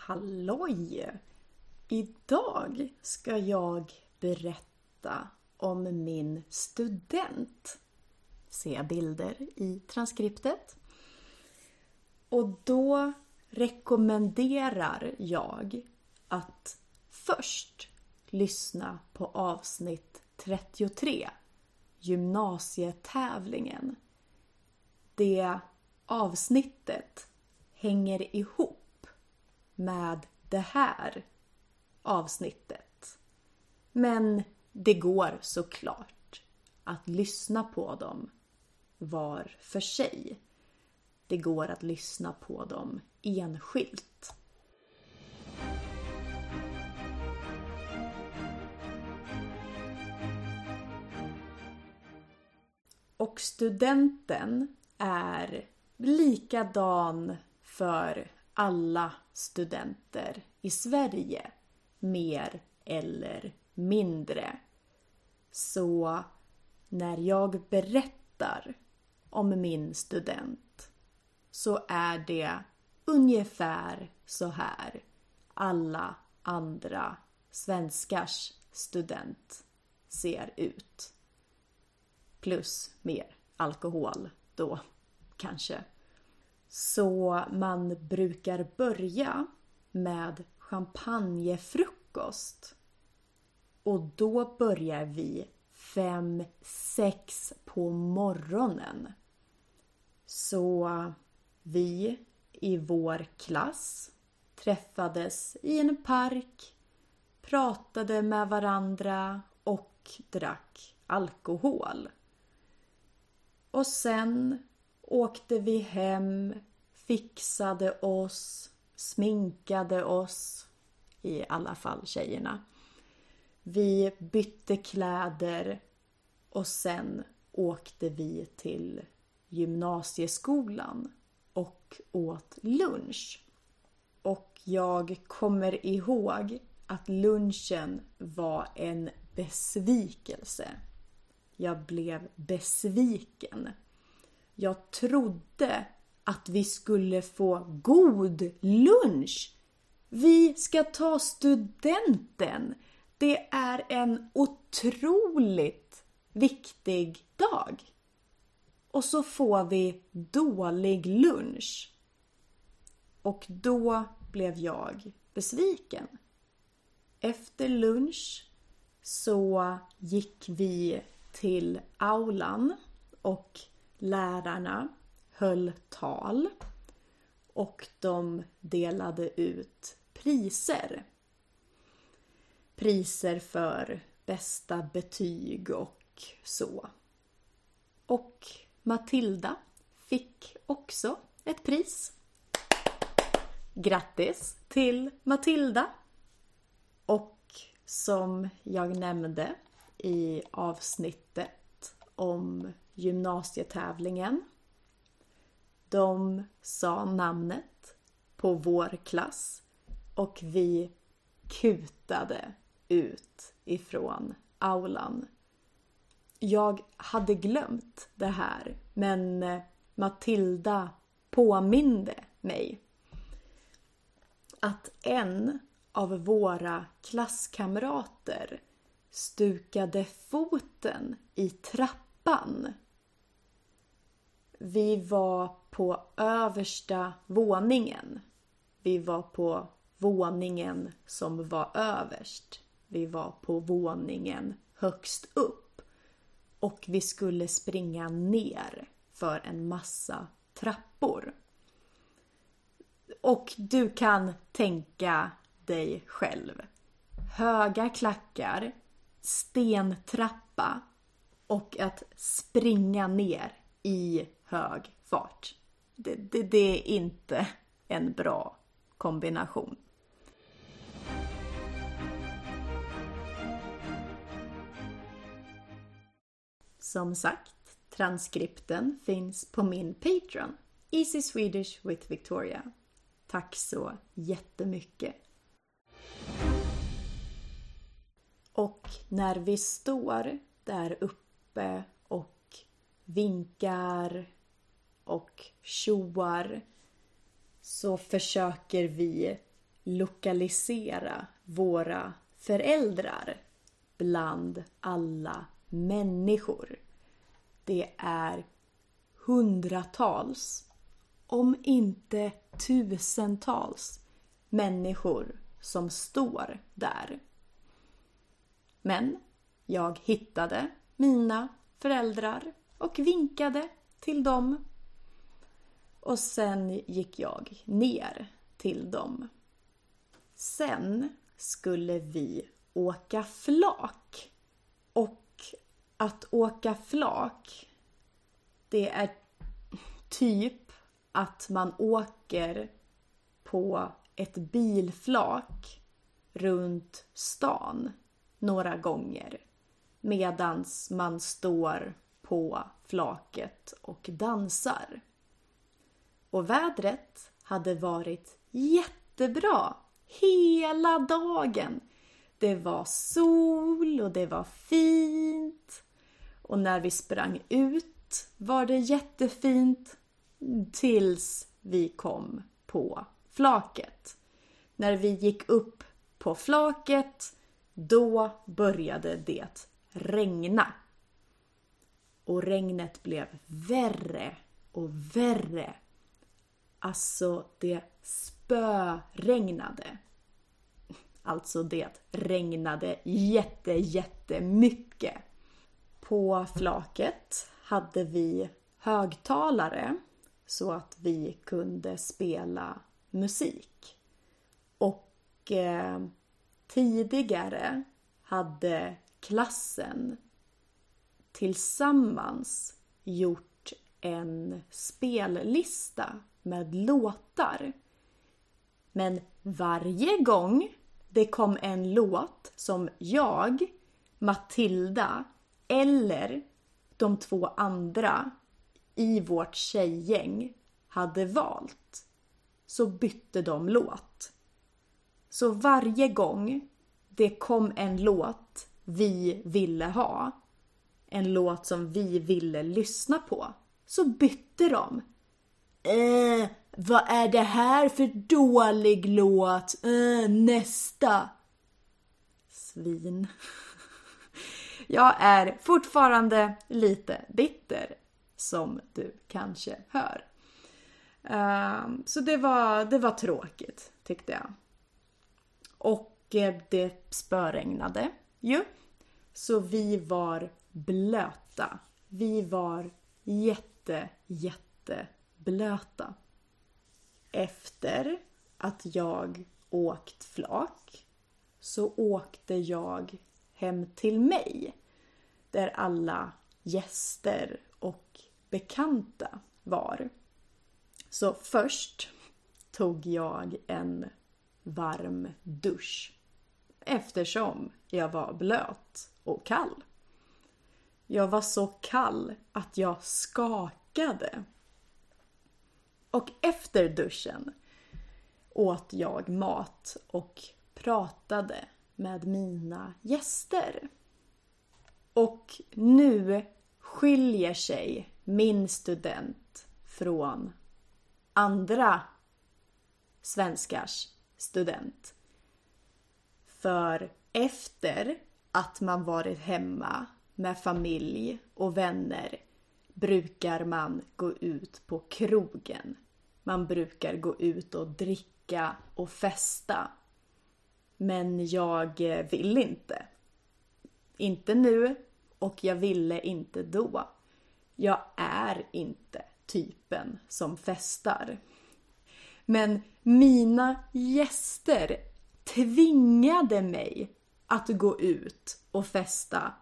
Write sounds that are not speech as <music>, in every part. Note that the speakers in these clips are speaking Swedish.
Halloj! Idag ska jag berätta om min student. Ser jag bilder i transkriptet. Och då rekommenderar jag att först lyssna på avsnitt 33, gymnasietävlingen. Det avsnittet hänger ihop med det här avsnittet. Men det går såklart att lyssna på dem var för sig. Det går att lyssna på dem enskilt. Och studenten är likadan för alla studenter i Sverige, mer eller mindre. Så när jag berättar om min student så är det ungefär så här alla andra svenskars student ser ut. Plus mer alkohol då, kanske. Så man brukar börja med champagnefrukost. Och då börjar vi fem, sex på morgonen. Så vi i vår klass träffades i en park, pratade med varandra och drack alkohol. Och sen åkte vi hem, fixade oss, sminkade oss. I alla fall tjejerna. Vi bytte kläder och sen åkte vi till gymnasieskolan och åt lunch. Och jag kommer ihåg att lunchen var en besvikelse. Jag blev besviken. Jag trodde att vi skulle få god lunch. Vi ska ta studenten. Det är en otroligt viktig dag. Och så får vi dålig lunch. Och då blev jag besviken. Efter lunch så gick vi till aulan och lärarna höll tal och de delade ut priser. Priser för bästa betyg och så. Och Matilda fick också ett pris. Grattis till Matilda! Och som jag nämnde i avsnittet om gymnasietävlingen. De sa namnet på vår klass och vi kutade ut ifrån aulan. Jag hade glömt det här men eh, Matilda påminde mig att en av våra klasskamrater stukade foten i trappan. Vi var på översta våningen. Vi var på våningen som var överst. Vi var på våningen högst upp. Och vi skulle springa ner för en massa trappor. Och du kan tänka dig själv. Höga klackar, stentrappa och att springa ner i hög fart. Det, det, det är inte en bra kombination. Som sagt, transkripten finns på min Patreon, Easy Swedish with Victoria. Tack så jättemycket! Och när vi står där uppe och vinkar och tjoar så försöker vi lokalisera våra föräldrar bland alla människor. Det är hundratals, om inte tusentals människor som står där. Men jag hittade mina föräldrar och vinkade till dem. Och sen gick jag ner till dem. Sen skulle vi åka flak. Och att åka flak, det är typ att man åker på ett bilflak runt stan några gånger medans man står på flaket och dansar. Och vädret hade varit jättebra hela dagen. Det var sol och det var fint. Och när vi sprang ut var det jättefint tills vi kom på flaket. När vi gick upp på flaket, då började det regna. Och regnet blev värre och värre. Alltså, det spöregnade. Alltså det regnade jätte, jättemycket. På flaket hade vi högtalare så att vi kunde spela musik. Och eh, tidigare hade klassen tillsammans gjort en spellista med låtar. Men varje gång det kom en låt som jag, Matilda eller de två andra i vårt tjejgäng hade valt så bytte de låt. Så varje gång det kom en låt vi ville ha, en låt som vi ville lyssna på, så bytte de. Eh, vad är det här för dålig låt? Eh, nästa. Svin. <laughs> Jag är fortfarande lite bitter, som du kanske hör. Ehm, så det var, det var tråkigt, tyckte jag. Och eh, det spöregnade ju. Så vi var blöta. Vi var jätte, jätte blöta. Efter att jag åkt flak så åkte jag hem till mig där alla gäster och bekanta var. Så först tog jag en varm dusch eftersom jag var blöt och kall. Jag var så kall att jag skakade. Och efter duschen åt jag mat och pratade med mina gäster. Och nu skiljer sig min student från andra svenskars student. För efter att man varit hemma med familj och vänner brukar man gå ut på krogen. Man brukar gå ut och dricka och festa. Men jag eh, vill inte. Inte nu och jag ville inte då. Jag är inte typen som festar. Men mina gäster tvingade mig att gå ut och festa.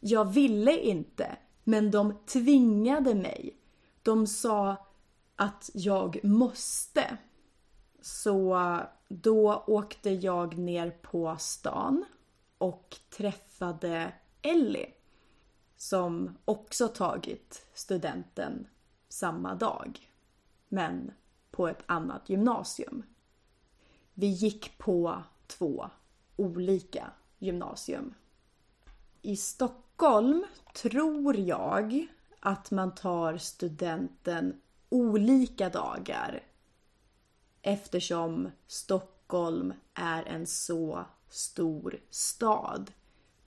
Jag ville inte, men de tvingade mig. De sa att jag måste. Så då åkte jag ner på stan och träffade Ellie som också tagit studenten samma dag. Men på ett annat gymnasium. Vi gick på två olika gymnasium. I Stockholm tror jag att man tar studenten olika dagar. eftersom Stockholm är en så stor stad.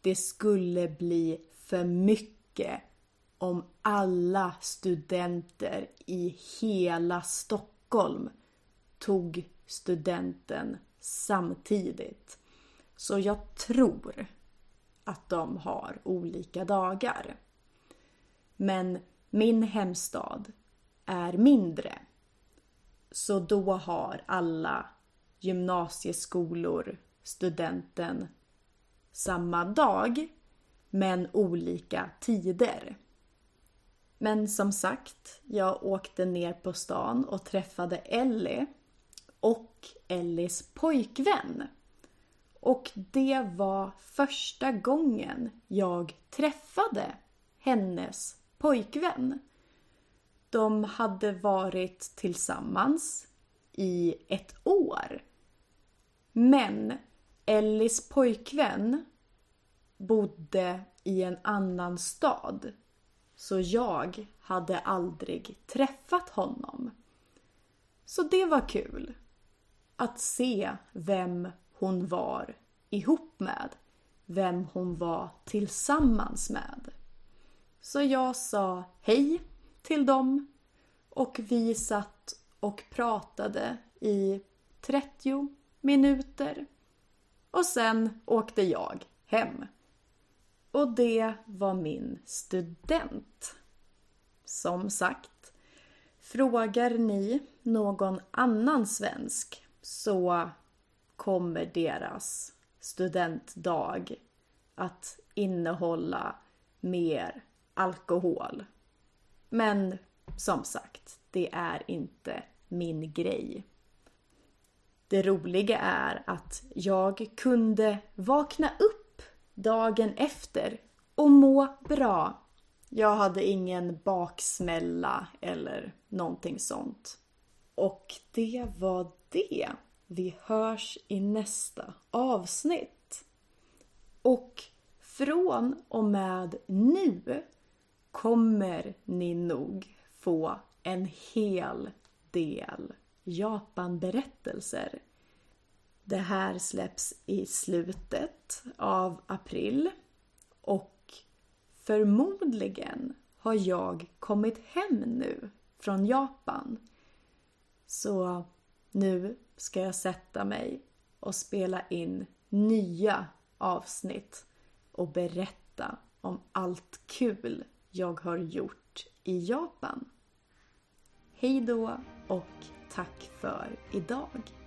Det skulle bli för mycket om alla studenter i hela Stockholm tog studenten samtidigt. Så jag tror att de har olika dagar. Men min hemstad är mindre. Så då har alla gymnasieskolor studenten samma dag men olika tider. Men som sagt, jag åkte ner på stan och träffade Ellie och Ellies pojkvän. Och det var första gången jag träffade hennes pojkvän. De hade varit tillsammans i ett år. Men Ellis pojkvän bodde i en annan stad. Så jag hade aldrig träffat honom. Så det var kul. Att se vem hon var ihop med. Vem hon var tillsammans med. Så jag sa hej till dem och vi satt och pratade i 30 minuter. Och sen åkte jag hem. Och det var min student. Som sagt, frågar ni någon annan svensk så kommer deras studentdag att innehålla mer alkohol. Men som sagt, det är inte min grej. Det roliga är att jag kunde vakna upp dagen efter och må bra. Jag hade ingen baksmälla eller någonting sånt. Och det var det. Vi hörs i nästa avsnitt. Och från och med nu kommer ni nog få en hel del Japanberättelser. Det här släpps i slutet av april och förmodligen har jag kommit hem nu från Japan. Så nu ska jag sätta mig och spela in nya avsnitt och berätta om allt kul jag har gjort i Japan. Hej då och tack för idag!